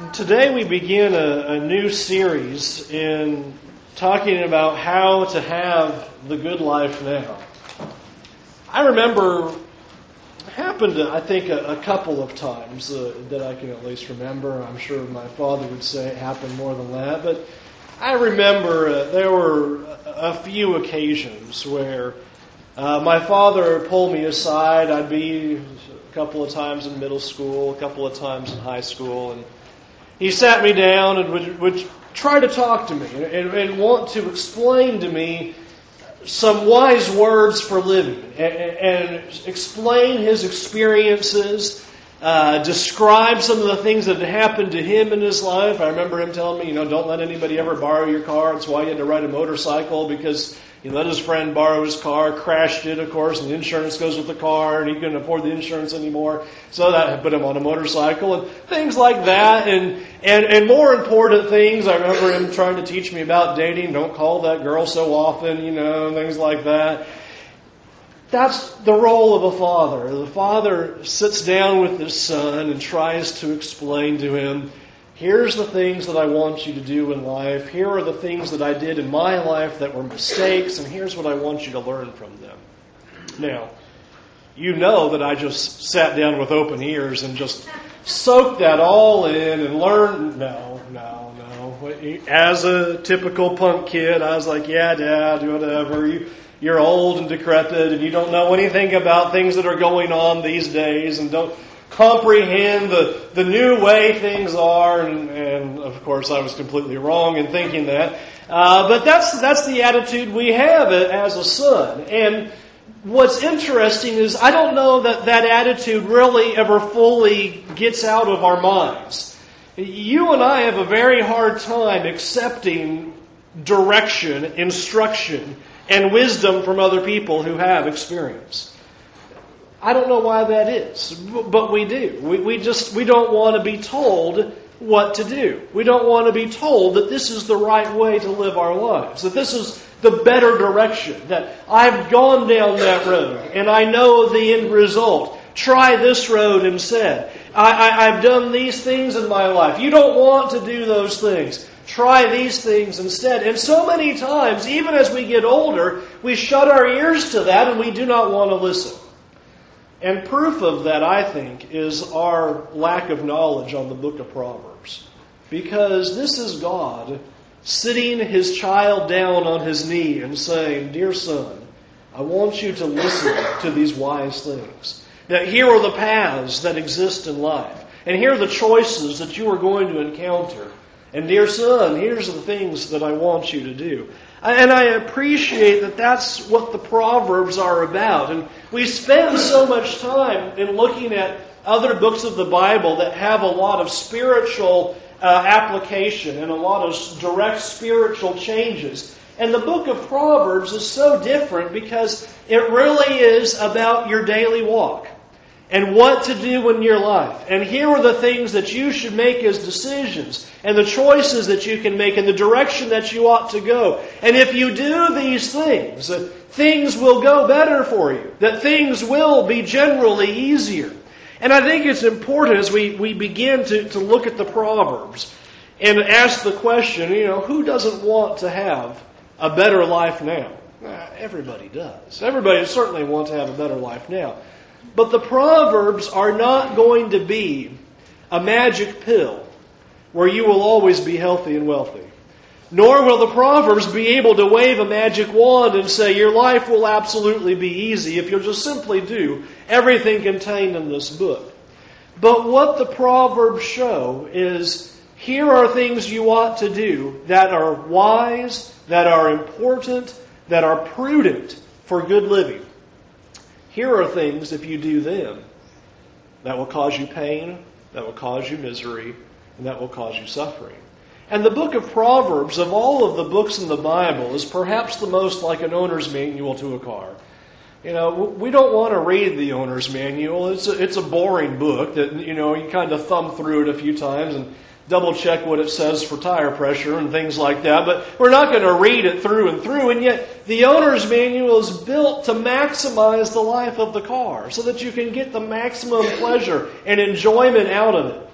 Today we begin a, a, new series in talking about how to have the good life now. I remember happened, I think, a, a couple of times uh, that I can at least remember. I'm sure my father would say it happened more than that, but I remember uh, there were a few occasions where uh, my father pulled me aside. I'd be a couple of times in middle school, a couple of times in high school, and he sat me down and would, would try to talk to me and, and, want to explain to me some wise words for living and, and explain his experiences, uh, describe some of the things that had happened to him in his life. I remember him telling me, you know, don't let anybody ever borrow your car. That's why you had to ride a motorcycle because he let his friend borrow his car, crashed it, of course, and the insurance goes with the car, and he couldn't afford the insurance anymore. So that put him on a motorcycle and things like that. And, and, and more important things, I remember him trying to teach me about dating. Don't call that girl so often, you know, things like that. That's the role of a father. The father sits down with his son and tries to explain to him Here's the things that I want you to do in life. Here are the things that I did in my life that were mistakes, and here's what I want you to learn from them. Now, you know that I just sat down with open ears and just soaked that all in and learned. No, no, no. As a typical punk kid, I was like, yeah, dad, whatever. You, you're old and decrepit and you don't know anything about things that are going on these days and don't comprehend the, the new way things are, and, and of course I was completely wrong in thinking that. Uh, but that's, that's the attitude we have as a son. And what's interesting is I don't know that that attitude really ever fully gets out of our minds. You and I have a very hard time accepting direction, instruction, and wisdom from other people who have experience. I don't know why that is, but we do. We, we just, we don't want to be told what to do. We don't want to be told that this is the right way to live our lives, that this is the better direction, that I've gone down that road and I know the end result. Try this road instead. I, have done these things in my life. You don't want to do those things. Try these things instead. And so many times, even as we get older, we shut our ears to that and we do not want to listen. And proof of that, I think, is our lack of knowledge on the book of Proverbs. Because this is God sitting his child down on his knee and saying, Dear son, I want you to listen to these wise things. That here are the paths that exist in life. And here are the choices that you are going to encounter. And dear son, here's the things that I want you to do. And I appreciate that that's what the Proverbs are about. And we spend so much time in looking at other books of the Bible that have a lot of spiritual uh, application and a lot of direct spiritual changes. And the book of Proverbs is so different because it really is about your daily walk and what to do in your life. And here are the things that you should make as decisions and the choices that you can make and the direction that you ought to go. And if you do these things, things will go better for you, that things will be generally easier. And I think it's important as we, we begin to, to look at the Proverbs and ask the question, you know, who doesn't want to have a better life now? Everybody does. Everybody certainly wants to have a better life now. But the Proverbs are not going to be a magic pill where you will always be healthy and wealthy. Nor will the Proverbs be able to wave a magic wand and say, Your life will absolutely be easy if you'll just simply do everything contained in this book. But what the Proverbs show is here are things you ought to do that are wise, that are important, that are prudent for good living. Here are things, if you do them, that will cause you pain, that will cause you misery, and that will cause you suffering. And the book of Proverbs, of all of the books in the Bible, is perhaps the most like an owner's manual to a car. You know, we don't want to read the owner's manual. It's a, it's a boring book that, you know, you kind of thumb through it a few times and double check what it says for tire pressure and things like that, but we're not going to read it through and through. And yet, the owner's manual is built to maximize the life of the car so that you can get the maximum pleasure and enjoyment out of it.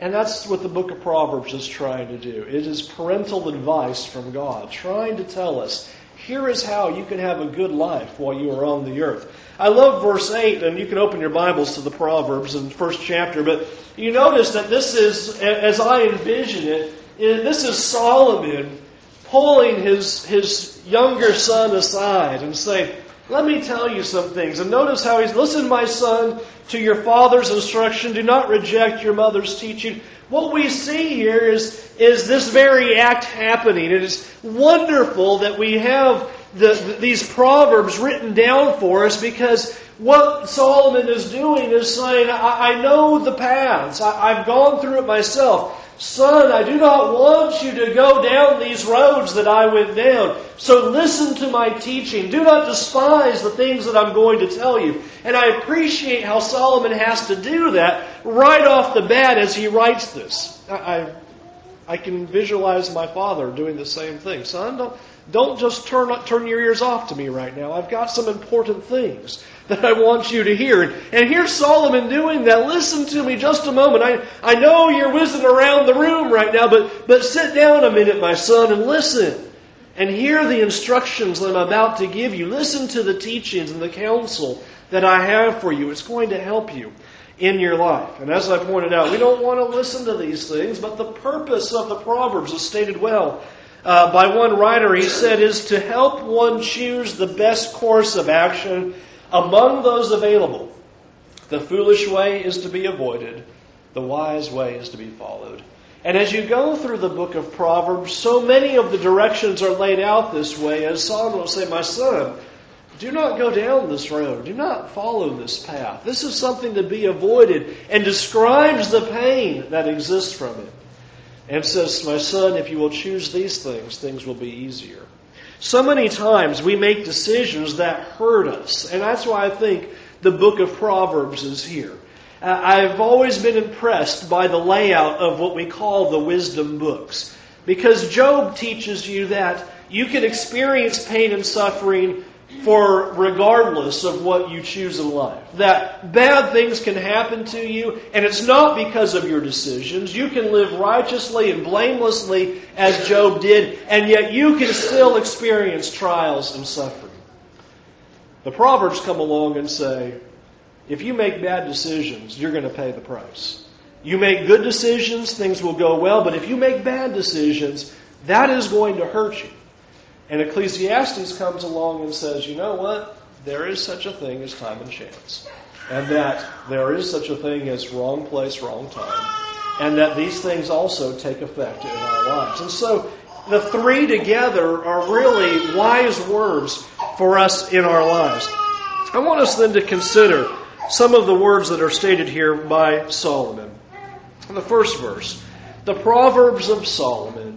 And that's what the book of Proverbs is trying to do. It is parental advice from God, trying to tell us here is how you can have a good life while you are on the earth. I love verse 8, and you can open your Bibles to the Proverbs in the first chapter, but you notice that this is, as I envision it, this is Solomon pulling his, his younger son aside and saying, let me tell you some things. And notice how he's, listen, my son, to your father's instruction. Do not reject your mother's teaching. What we see here is, is this very act happening. It is wonderful that we have the, these proverbs written down for us because what Solomon is doing is saying, I, I know the paths. I, I've gone through it myself. Son, I do not want you to go down these roads that I went down. So listen to my teaching. Do not despise the things that I'm going to tell you. And I appreciate how Solomon has to do that right off the bat as he writes this. I, I, can visualize my father doing the same thing. Son, don't, don't just turn, turn your ears off to me right now. I've got some important things that I want you to hear. And here's Solomon doing that. Listen to me just a moment. I, I know you're whizzing around the room right now, but, but sit down a minute, my son, and listen. And hear the instructions that I'm about to give you. Listen to the teachings and the counsel that I have for you. It's going to help you in your life. And as I pointed out, we don't want to listen to these things, but the purpose of the Proverbs is stated well uh, by one writer, he said, is to help one choose the best course of action among those available. The foolish way is to be avoided, the wise way is to be followed. And as you go through the book of Proverbs, so many of the directions are laid out this way, as Solomon will say, My son, do not go down this road. Do not follow this path. This is something to be avoided and describes the pain that exists from it and says, My son, if you will choose these things, things will be easier. So many times we make decisions that hurt us, and that's why I think the book of Proverbs is here. Uh, I've always been impressed by the layout of what we call the wisdom books. Because Job teaches you that you can experience pain and suffering for regardless of what you choose in life. That bad things can happen to you, and it's not because of your decisions. You can live righteously and blamelessly as Job did, and yet you can still experience trials and suffering. The Proverbs come along and say, if you make bad decisions, you're going to pay the price. You make good decisions, things will go well, but if you make bad decisions, that is going to hurt you. And Ecclesiastes comes along and says, you know what? There is such a thing as time and chance. And that there is such a thing as wrong place, wrong time. And that these things also take effect in our lives. And so the three together are really wise words for us in our lives. I want us then to consider some of the words that are stated here by Solomon. In the first verse, the Proverbs of Solomon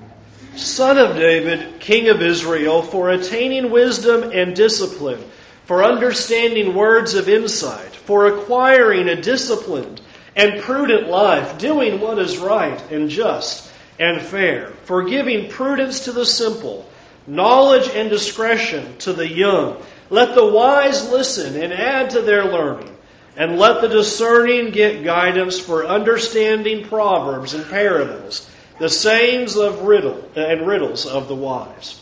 son of David, king of Israel, for attaining wisdom and discipline, for understanding words of insight, for acquiring a disciplined and prudent life, doing what is right and just and fair, for giving prudence to the simple, knowledge and discretion to the young. Let the wise listen and add to their learning, and let the discerning get guidance for understanding proverbs and parables the sayings of riddle uh, and riddles of the wise.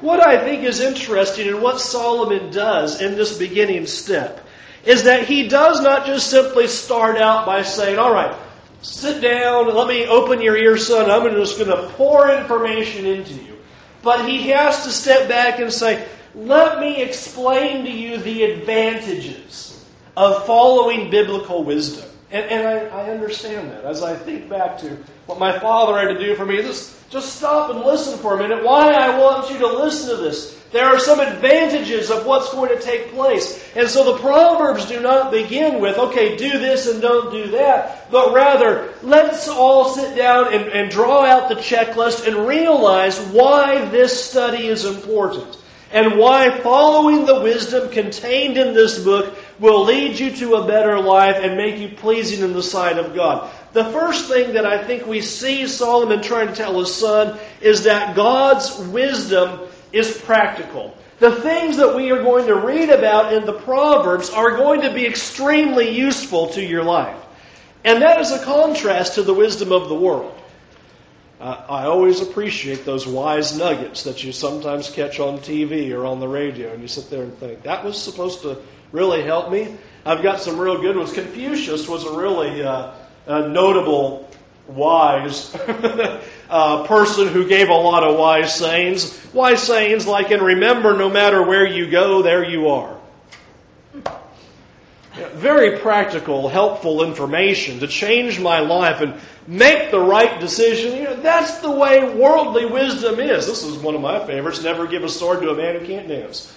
What I think is interesting in what Solomon does in this beginning step is that he does not just simply start out by saying, all right, sit down let me open your ears, son. I'm just going to pour information into you. But he has to step back and say, let me explain to you the advantages of following biblical wisdom. And, and I, I understand that as I think back to what my father had to do for me. Just, just stop and listen for a minute. Why I want you to listen to this. There are some advantages of what's going to take place. And so the Proverbs do not begin with, okay, do this and don't do that, but rather, let's all sit down and, and draw out the checklist and realize why this study is important and why following the wisdom contained in this book will lead you to a better life and make you pleasing in the sight of God. The first thing that I think we see Solomon trying to tell his son is that God's wisdom is practical. The things that we are going to read about in the Proverbs are going to be extremely useful to your life. And that is a contrast to the wisdom of the world. Uh, I always appreciate those wise nuggets that you sometimes catch on TV or on the radio, and you sit there and think, that was supposed to really help me. I've got some real good ones. Confucius was a really uh, a notable wise uh, person who gave a lot of wise sayings. Wise sayings like, and remember, no matter where you go, there you are. Very practical, helpful information to change my life and make the right decision. You know, that's the way worldly wisdom is. This is one of my favorites. Never give a sword to a man who can't dance.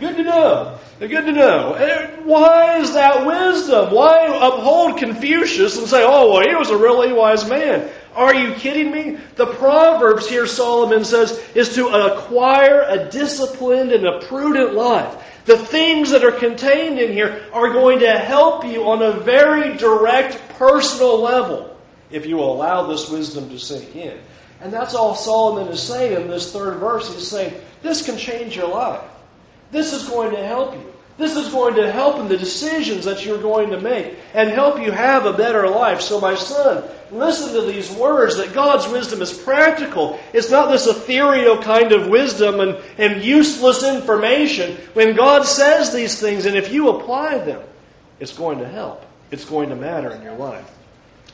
Good to know. Good to know. Why is that wisdom? Why uphold Confucius and say, oh, well, he was a really wise man? Are you kidding me? The Proverbs here, Solomon says, is to acquire a disciplined and a prudent life. The things that are contained in here are going to help you on a very direct personal level if you allow this wisdom to sink in. And that's all Solomon is saying in this third verse. He's saying, this can change your life. This is going to help you. This is going to help in the decisions that you're going to make and help you have a better life. So, my son, listen to these words that God's wisdom is practical. It's not this ethereal kind of wisdom and, and useless information. When God says these things, and if you apply them, it's going to help. It's going to matter in your life.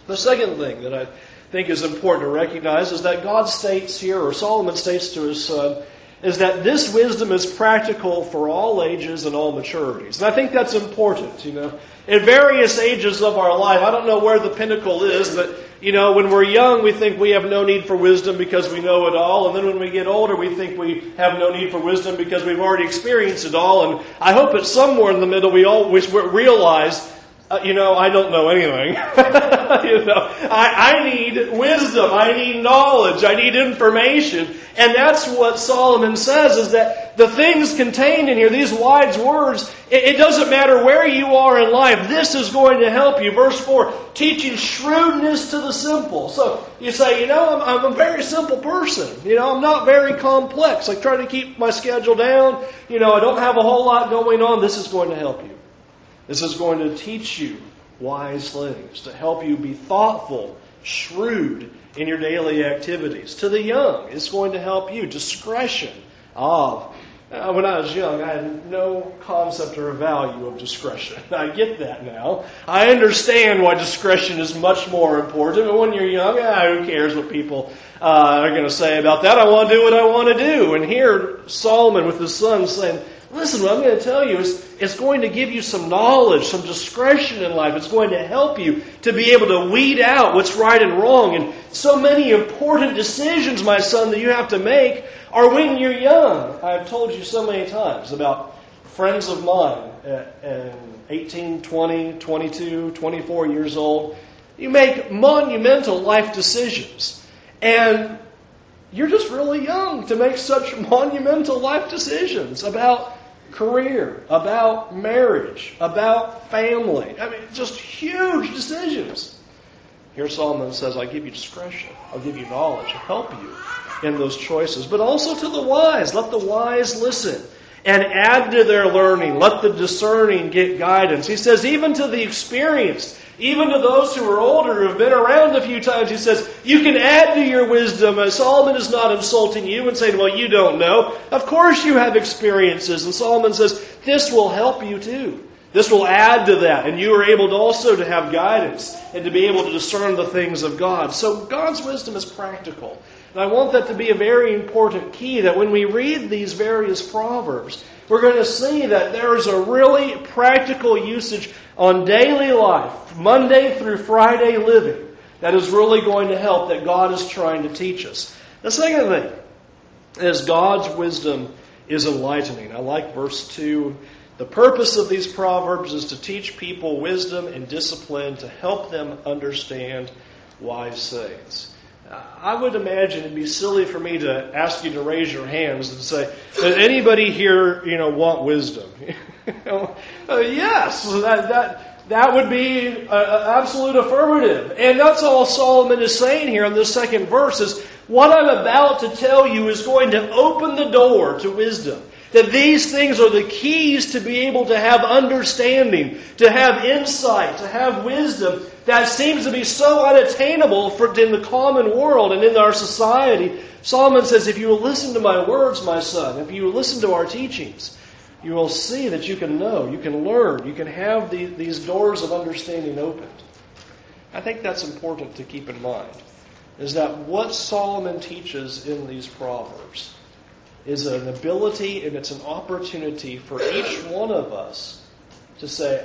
The second thing that I think is important to recognize is that God states here, or Solomon states to his son, is that this wisdom is practical for all ages and all maturities. And I think that's important, you know. In various ages of our life, I don't know where the pinnacle is, but, you know, when we're young, we think we have no need for wisdom because we know it all. And then when we get older, we think we have no need for wisdom because we've already experienced it all. And I hope it's somewhere in the middle we all we realize uh, you know, I don't know anything. you know, I, I need wisdom. I need knowledge. I need information. And that's what Solomon says is that the things contained in here, these wise words, it, it doesn't matter where you are in life. This is going to help you. Verse 4, teaching shrewdness to the simple. So you say, you know, I'm, I'm a very simple person. You know, I'm not very complex. I try to keep my schedule down. You know, I don't have a whole lot going on. This is going to help you. This is going to teach you wise things, to help you be thoughtful, shrewd in your daily activities. To the young, it's going to help you. Discretion. Ah, uh, when I was young, I had no concept or value of discretion. I get that now. I understand why discretion is much more important. But when you're young, ah, who cares what people uh, are going to say about that? I want to do what I want to do. And here, Solomon with his son saying, Listen, what I'm going to tell you is it's going to give you some knowledge, some discretion in life. It's going to help you to be able to weed out what's right and wrong. And so many important decisions, my son, that you have to make are when you're young. I've told you so many times about friends of mine at 18, 20, 22, 24 years old. You make monumental life decisions. And you're just really young to make such monumental life decisions about career, about marriage, about family. I mean, just huge decisions. Here Solomon says, I give you discretion. I'll give you knowledge. I'll help you in those choices. But also to the wise. Let the wise listen and add to their learning. Let the discerning get guidance. He says, even to the experienced, even to those who are older, who have been around a few times, he says, you can add to your wisdom. And Solomon is not insulting you and saying, well, you don't know. Of course you have experiences. And Solomon says, this will help you too. This will add to that. And you are able to also to have guidance and to be able to discern the things of God. So God's wisdom is practical. And I want that to be a very important key that when we read these various proverbs, we're going to see that there is a really practical usage on daily life, Monday through Friday living, that is really going to help that God is trying to teach us. The second thing is God's wisdom is enlightening. I like verse 2. The purpose of these proverbs is to teach people wisdom and discipline to help them understand wise sayings. I would imagine it'd be silly for me to ask you to raise your hands and say, "Does anybody here, you know, want wisdom?" uh, yes, that that that would be an absolute affirmative, and that's all Solomon is saying here in this second verse. Is what I'm about to tell you is going to open the door to wisdom. That these things are the keys to be able to have understanding, to have insight, to have wisdom, that seems to be so unattainable for, in the common world and in our society. Solomon says, if you will listen to my words, my son, if you will listen to our teachings, you will see that you can know, you can learn, you can have the, these doors of understanding opened. I think that's important to keep in mind, is that what Solomon teaches in these Proverbs is an ability and it's an opportunity for each one of us to say,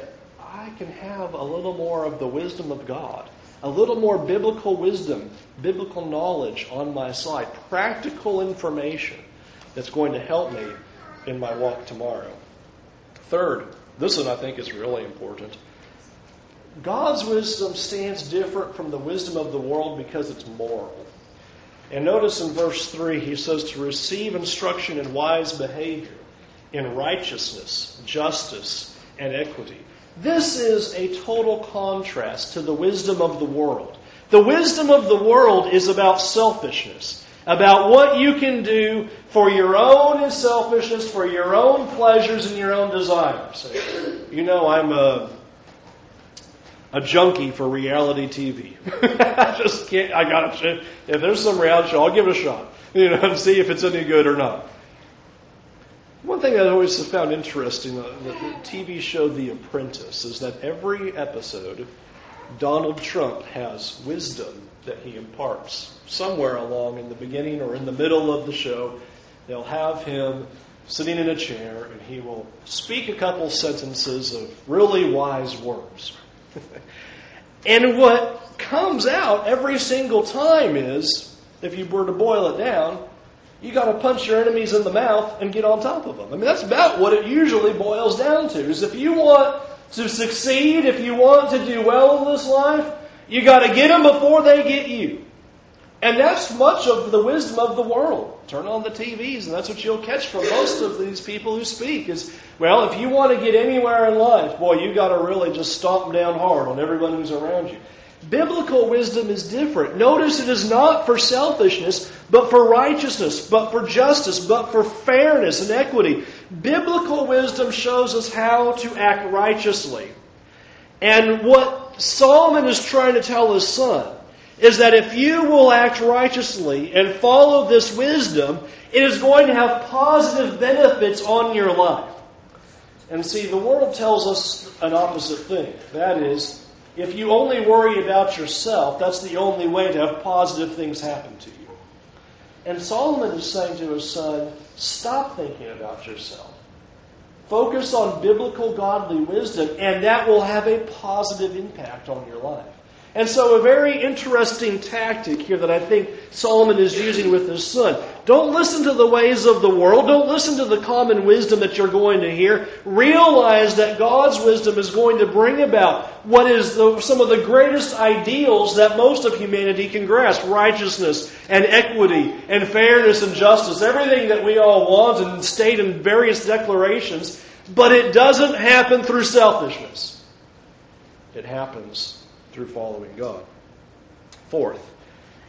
I can have a little more of the wisdom of God, a little more biblical wisdom, biblical knowledge on my side, practical information that's going to help me in my walk tomorrow. Third, this one I think is really important. God's wisdom stands different from the wisdom of the world because it's moral. And notice in verse 3, he says to receive instruction in wise behavior, in righteousness, justice, and equity. This is a total contrast to the wisdom of the world. The wisdom of the world is about selfishness, about what you can do for your own selfishness, for your own pleasures and your own desires. You know, I'm a, a junkie for reality TV. I just can't, I gotta, if there's some reality show, I'll give it a shot, you know, and see if it's any good or not. One thing I always found interesting, uh, the TV show The Apprentice, is that every episode, Donald Trump has wisdom that he imparts. Somewhere along in the beginning or in the middle of the show, they'll have him sitting in a chair and he will speak a couple sentences of really wise words. and what comes out every single time is, if you were to boil it down, you got to punch your enemies in the mouth and get on top of them. I mean, that's about what it usually boils down to. Is if you want to succeed, if you want to do well in this life, you got to get them before they get you. And that's much of the wisdom of the world. Turn on the TVs, and that's what you'll catch from most of these people who speak. Is well, if you want to get anywhere in life, boy, you got to really just stomp down hard on everyone who's around you. Biblical wisdom is different. Notice it is not for selfishness, but for righteousness, but for justice, but for fairness and equity. Biblical wisdom shows us how to act righteously. And what Solomon is trying to tell his son is that if you will act righteously and follow this wisdom, it is going to have positive benefits on your life. And see, the world tells us an opposite thing. That is, if you only worry about yourself, that's the only way to have positive things happen to you. And Solomon is saying to his son, stop thinking about yourself. Focus on biblical godly wisdom, and that will have a positive impact on your life. And so, a very interesting tactic here that I think Solomon is using with his son. Don't listen to the ways of the world. Don't listen to the common wisdom that you're going to hear. Realize that God's wisdom is going to bring about what is the, some of the greatest ideals that most of humanity can grasp righteousness and equity and fairness and justice. Everything that we all want and state in various declarations. But it doesn't happen through selfishness, it happens through following God. Fourth,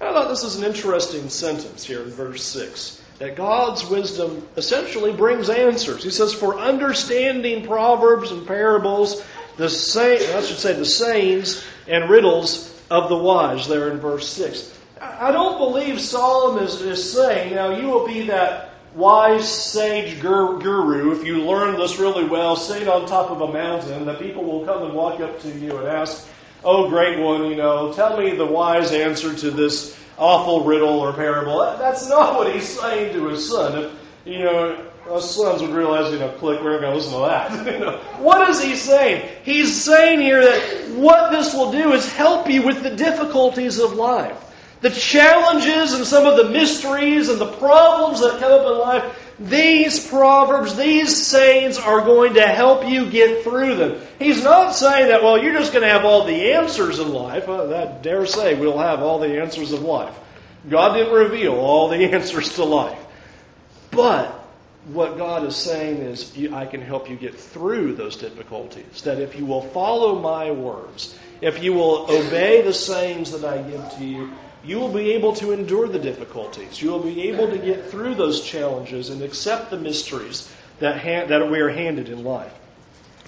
I thought this is an interesting sentence here in verse 6 that God's wisdom essentially brings answers. He says, For understanding proverbs and parables, the say, I should say the sayings and riddles of the wise, there in verse 6. I don't believe Solomon is, is saying, now you will be that wise sage guru if you learn this really well, sit on top of a mountain, that people will come and walk up to you and ask, oh, great one, you know, tell me the wise answer to this awful riddle or parable. That's not what he's saying to his son. If, you know, us sons would realize, you know, click, we're not going to listen to that. you know, what is he saying? He's saying here that what this will do is help you with the difficulties of life. The challenges and some of the mysteries and the problems that come up in life, these proverbs, these sayings are going to help you get through them. He's not saying that, well, you're just going to have all the answers in life. Uh, that dare say we'll have all the answers of life. God didn't reveal all the answers to life. But what God is saying is, I can help you get through those difficulties. That if you will follow my words, if you will obey the sayings that I give to you, you will be able to endure the difficulties. You will be able to get through those challenges and accept the mysteries that, ha- that we are handed in life.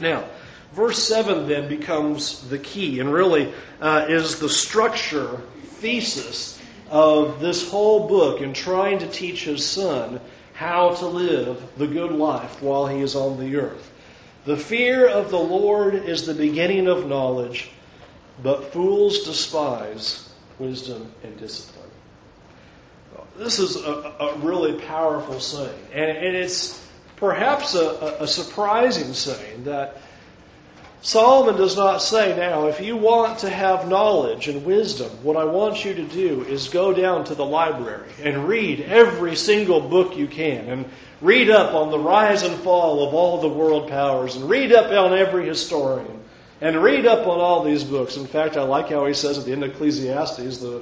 Now, verse 7 then becomes the key and really uh, is the structure, thesis of this whole book in trying to teach his son how to live the good life while he is on the earth. The fear of the Lord is the beginning of knowledge, but fools despise wisdom and discipline. This is a, a really powerful saying, and, and it's perhaps a, a surprising saying that Solomon does not say, now, if you want to have knowledge and wisdom, what I want you to do is go down to the library and read every single book you can, and read up on the rise and fall of all the world powers, and read up on every historian, and read up on all these books. In fact, I like how he says at the end of Ecclesiastes, the,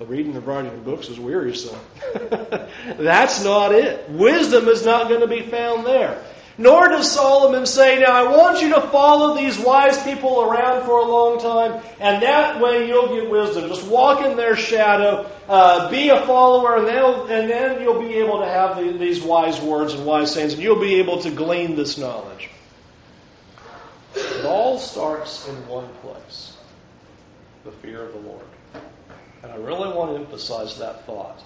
the reading and writing of books is wearisome. That's not it. Wisdom is not going to be found there. Nor does Solomon say, Now I want you to follow these wise people around for a long time, and that way you'll get wisdom. Just walk in their shadow, uh, be a follower, and, and, then you'll be able to have the, these wise words and wise sayings, and you'll be able to glean this knowledge. It all starts in one place the fear of the Lord. And I really want to emphasize that thought.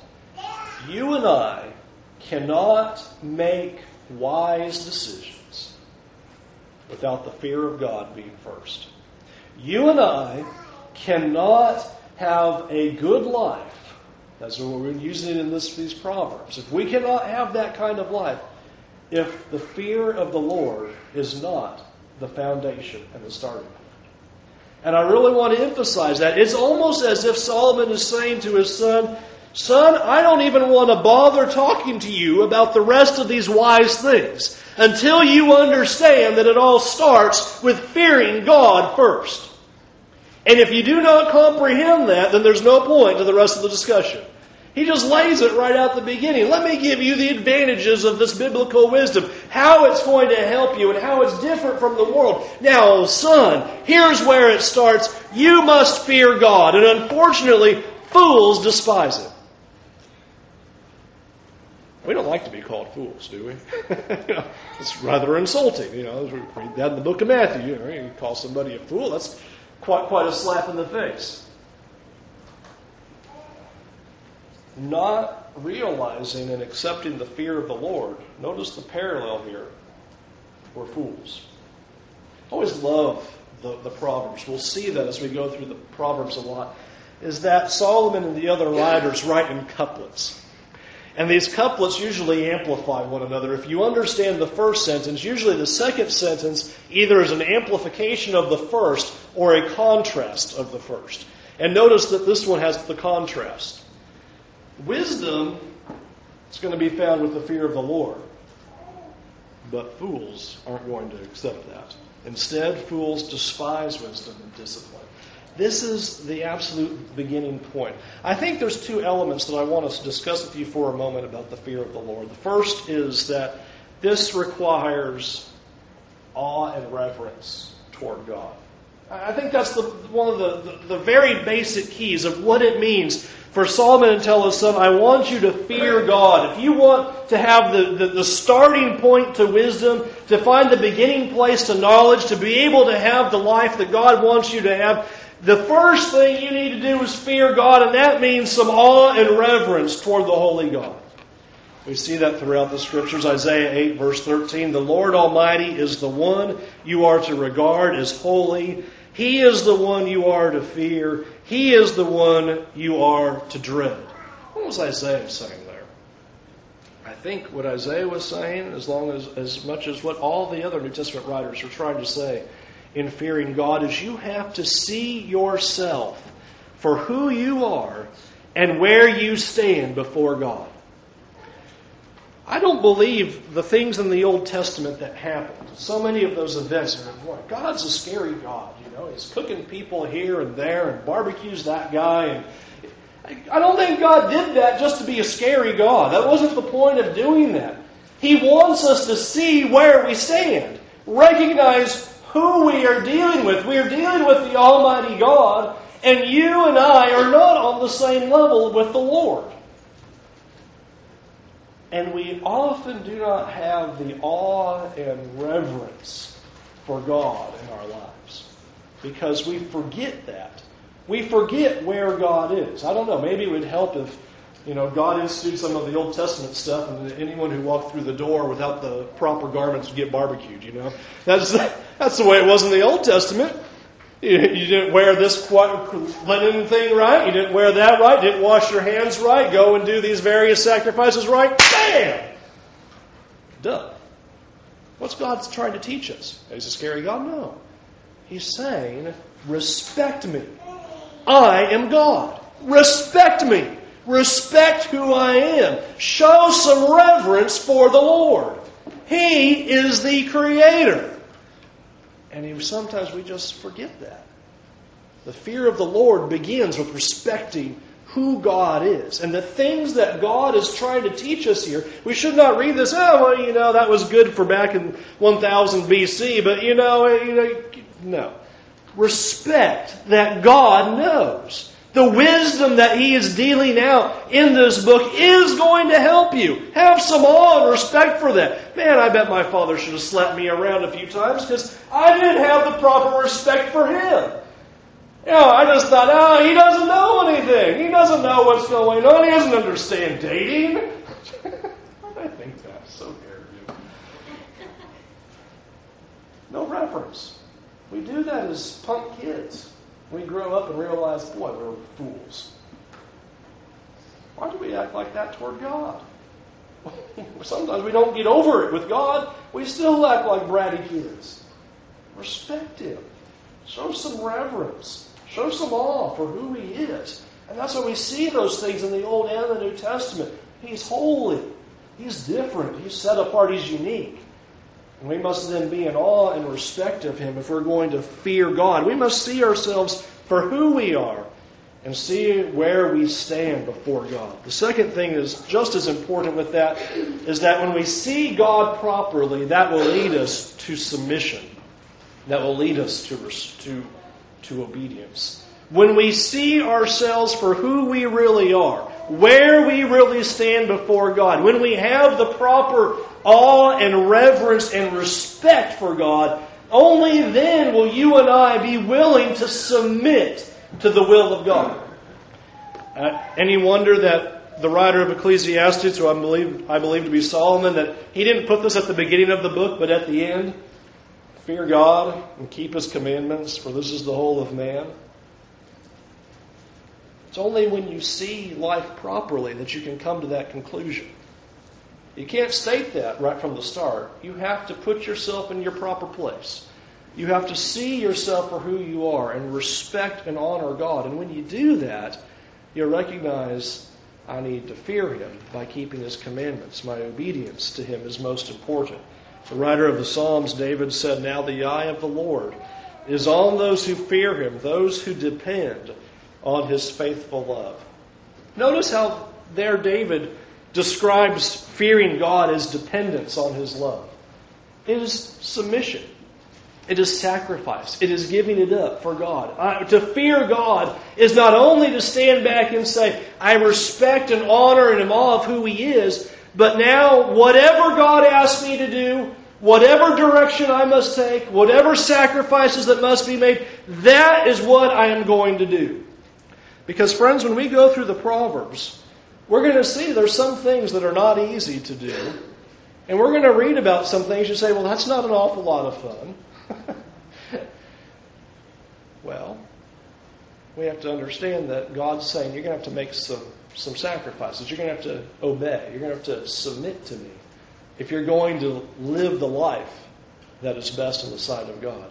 You and I cannot make wise decisions without the fear of God being first. You and I cannot have a good life, That's what we're using in this, these proverbs. If we cannot have that kind of life, if the fear of the Lord is not the foundation and the starting point. And I really want to emphasize that. It's almost as if Solomon is saying to his son, Son, I don't even want to bother talking to you about the rest of these wise things until you understand that it all starts with fearing God first. And if you do not comprehend that, then there's no point to the rest of the discussion. He just lays it right out the beginning. Let me give you the advantages of this biblical wisdom, how it's going to help you and how it's different from the world. Now, son, here's where it starts. You must fear God. And unfortunately, fools despise it. We don't like to be called fools, do we? it's rather insulting. You know, we read that in the book of Matthew. You know, you call somebody a fool, that's quite quite a slap in the face. Not realizing and accepting the fear of the Lord. Notice the parallel here. We're fools. Always love the, the Proverbs. We'll see that as we go through the Proverbs a lot. Is that Solomon and the other writers write in couplets. And these couplets usually amplify one another. If you understand the first sentence, usually the second sentence either is an amplification of the first or a contrast of the first. And notice that this one has the contrast. Wisdom is going to be found with the fear of the Lord. But fools aren't going to accept that. Instead, fools despise wisdom and discipline. This is the absolute beginning point. I think there's two elements that I want us to discuss with you for a moment about the fear of the Lord. The first is that this requires awe and reverence toward God. I think that's the, one of the, the, the very basic keys of what it means for Solomon to tell his son, I want you to fear God. If you want to have the, the, the, starting point to wisdom, to find the beginning place to knowledge, to be able to have the life that God wants you to have, the first thing you need to do is fear God, and that means some awe and reverence toward the Holy God. We see that throughout the scriptures. Isaiah 8, verse 13. The Lord Almighty is the one you are to regard as holy. He is the one you are to fear. He is the one you are to dread. What was Isaiah saying there? I think what Isaiah was saying, as long as as much as what all the other New Testament writers are trying to say, in fearing God is you have to see yourself for who you are and where you stand before God. I don't believe the things in the Old Testament that happened. So many of those events are, boy, God's a scary God. You know, He's cooking people here and there and barbecues that guy. And I don't think God did that just to be a scary God. That wasn't the point of doing that. He wants us to see where we stand, recognize who we are dealing with. We are dealing with the Almighty God, and you and I are not on the same level with the Lord. And we often do not have the awe and reverence for God in our lives. Because we forget that. We forget where God is. I don't know, maybe it would help if you know, God instituted some of the Old Testament stuff, and anyone who walked through the door without the proper garments would get barbecued. You know, that's that's the way it was in the Old Testament. You, didn't wear this linen thing right. You didn't wear that right. Didn't wash your hands right. Go and do these various sacrifices right. Bam. Duh. What's God trying to teach us? Is a scary God? No. He's saying, respect me. I am God. Respect me. Respect who I am. Show some reverence for the Lord. He is the Creator. And sometimes we just forget that. The fear of the Lord begins with respecting who God is. And the things that God is trying to teach us here, we should not read this, oh, well, you know, that was good for back in 1000 BC, but you know, you know, no. Respect that God knows. The wisdom that he is dealing out in this book is going to help you. Have some awe and respect for that. Man, I bet my father should have slapped me around a few times because I didn't have the proper respect for him. You know, I just thought, oh, he doesn't know anything. He doesn't know what's going on. He doesn't understand dating. I think that's so arrogant. No reference. We do that as punk kids. We grow up and realize, boy, we're fools. Why do we act like that toward God? Sometimes we don't get over it with God. We still act like bratty kids. Respect Him. Show some reverence. Show some awe for who He is. And that's why we see those things in the Old and the New Testament. He's holy. He's different. He's set apart. He's unique. We must then be in awe and respect of Him if we're going to fear God. We must see ourselves for who we are and see where we stand before God. The second thing is just as important with that is that when we see God properly, that will lead us to submission. That will lead us to, to, to obedience. When we see ourselves for who we really are, where we really stand before God, when we have the proper awe and reverence and respect for God, only then will you and I be willing to submit to the will of God. Uh, any wonder that the writer of Ecclesiastes, who I believe, I believe to be Solomon, that he didn't put this at the beginning of the book, but at the end? Fear God and keep His commandments, for this is the whole of man. It's only when you see life properly that you can come to that conclusion. You can't state that right from the start. You have to put yourself in your proper place. You have to see yourself for who you are and respect and honor God. And when you do that, you recognize I need to fear Him by keeping His commandments. My obedience to Him is most important. The writer of the Psalms, David, said, Now the eye of the Lord is on those who fear Him, those who depend on His faithful love. Notice how there David describes fearing God as dependence on His love. It is submission. It is sacrifice. It is giving it up for God. Uh, to fear God is not only to stand back and say, I respect and honor and am awe of who He is, but now whatever God asks me to do, whatever direction I must take, whatever sacrifices that must be made, that is what I am going to do. Because friends, when we go through the Proverbs, we're going to see there's some things that are not easy to do. And we're going to read about some things you say, well, that's not an awful lot of fun. well, we have to understand that God's saying you're going to have to make some, some sacrifices. You're going to have to obey. You're going to have to submit to me if you're going to live the life that is best in the sight of God.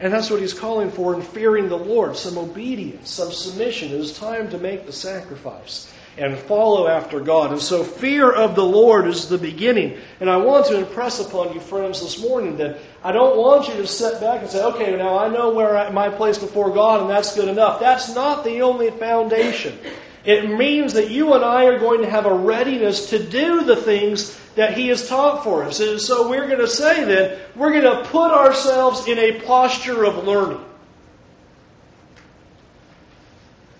And that's what he's calling for in fearing the Lord some obedience, some submission. It is time to make the sacrifice and follow after God. And so fear of the Lord is the beginning. And I want to impress upon you, friends, this morning that I don't want you to sit back and say, okay, now I know where I, my place before God and that's good enough. That's not the only foundation. It means that you and I are going to have a readiness to do the things that He has taught for us. And so we're going to say then, we're going to put ourselves in a posture of learning.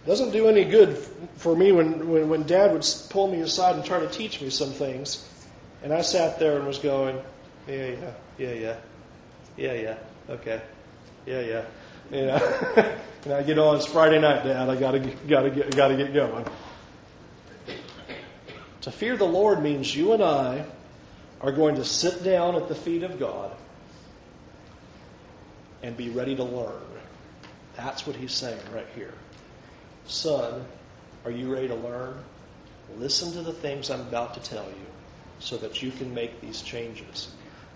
doesn't do any good for me when, when, when dad would pull me aside and try to teach me some things. And I sat there and was going, yeah, yeah, yeah, yeah, yeah, yeah. Okay. Yeah, yeah. Yeah. and I get on. It's Friday night, Dad. I gotta gotta get gotta get going. To fear the Lord means you and I are going to sit down at the feet of God and be ready to learn. That's what he's saying right here. Son, are you ready to learn? Listen to the things I'm about to tell you so that you can make these changes.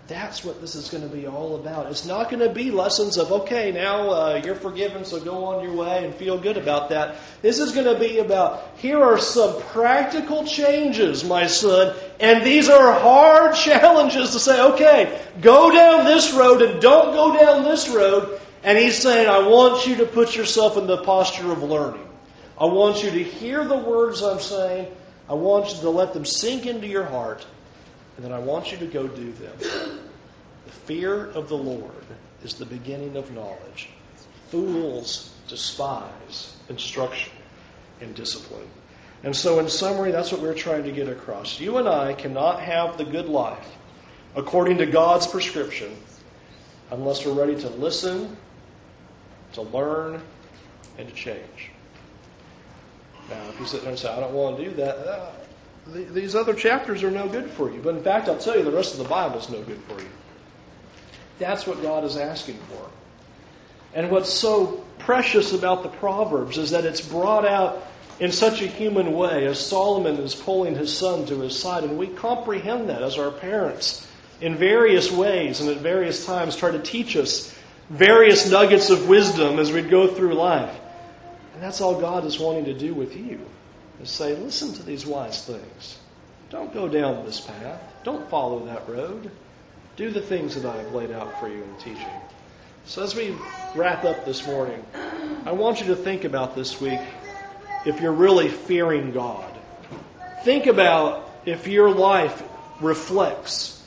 That's what this is going to be all about. It's not going to be lessons of, okay, now uh, you're forgiven, so go on your way and feel good about that. This is going to be about, here are some practical changes, my son, and these are hard challenges to say, okay, go down this road and don't go down this road. And he's saying, I want you to put yourself in the posture of learning. I want you to hear the words I'm saying. I want you to let them sink into your heart. And then I want you to go do them. The fear of the Lord is the beginning of knowledge. Fools despise instruction and discipline. And so, in summary, that's what we're trying to get across. You and I cannot have the good life according to God's prescription unless we're ready to listen, to learn, and to change. Now, if you sit there and say, I don't want to do that, uh, these other chapters are no good for you. But in fact, I'll tell you, the rest of the Bible is no good for you. That's what God is asking for. And what's so precious about the Proverbs is that it's brought out in such a human way as Solomon is pulling his son to his side. And we comprehend that as our parents in various ways and at various times try to teach us various nuggets of wisdom as we go through life. And that's all God is wanting to do with you is say, listen to these wise things. Don't go down this path. Don't follow that road. Do the things that I have laid out for you in teaching. So as we wrap up this morning, I want you to think about this week if you're really fearing God. Think about if your life reflects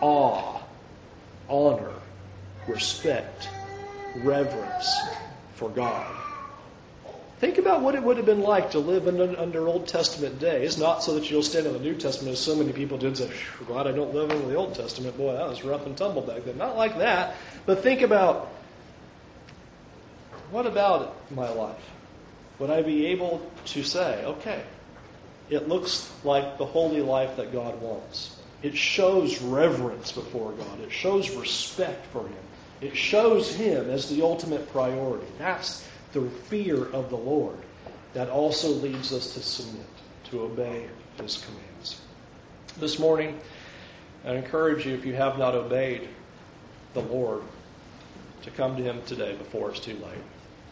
awe, honor, respect, reverence for God. Think about what it would have been like to live under, under Old Testament days, not so that you'll stand in the New Testament as so many people did say, glad I don't live under the Old Testament. Boy, that was rough and tumble back then. Not like that. But think about what about my life? Would I be able to say, okay, it looks like the holy life that God wants. It shows reverence before God. It shows respect for Him. It shows Him as the ultimate priority. That's the fear of the Lord that also leads us to submit, to obey His commands. This morning, I encourage you, if you have not obeyed the Lord, to come to Him today before it's too late.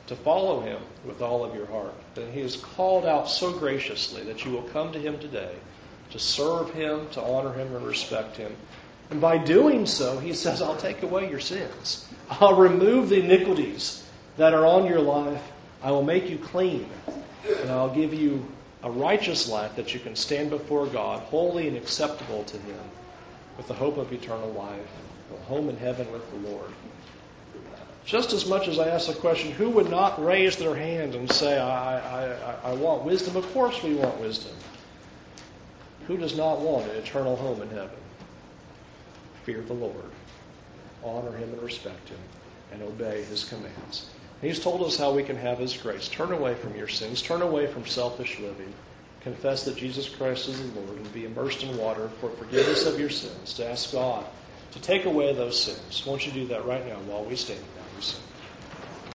To follow Him with all of your heart. And He has called out so graciously that you will come to Him today to serve Him, to honor Him, and respect Him. And by doing so, He says, I'll take away your sins. I'll remove the iniquities that are on your life. I will make you clean, and I'll give you a righteous life that you can stand before God, holy and acceptable to Him, with the hope of eternal life, a home in heaven with the Lord. Just as much as I ask the question, who would not raise their hand and say, I, I, I want wisdom? Of course we want wisdom. Who does not want an eternal home in heaven? Fear the Lord, honor Him and respect Him, and obey His commands. He's told us how we can have His grace. Turn away from your sins. Turn away from selfish living. Confess that Jesus Christ is the Lord and be immersed in water for forgiveness of your sins. To ask God to take away those sins. Won't you do that right now while we stand down? We sing.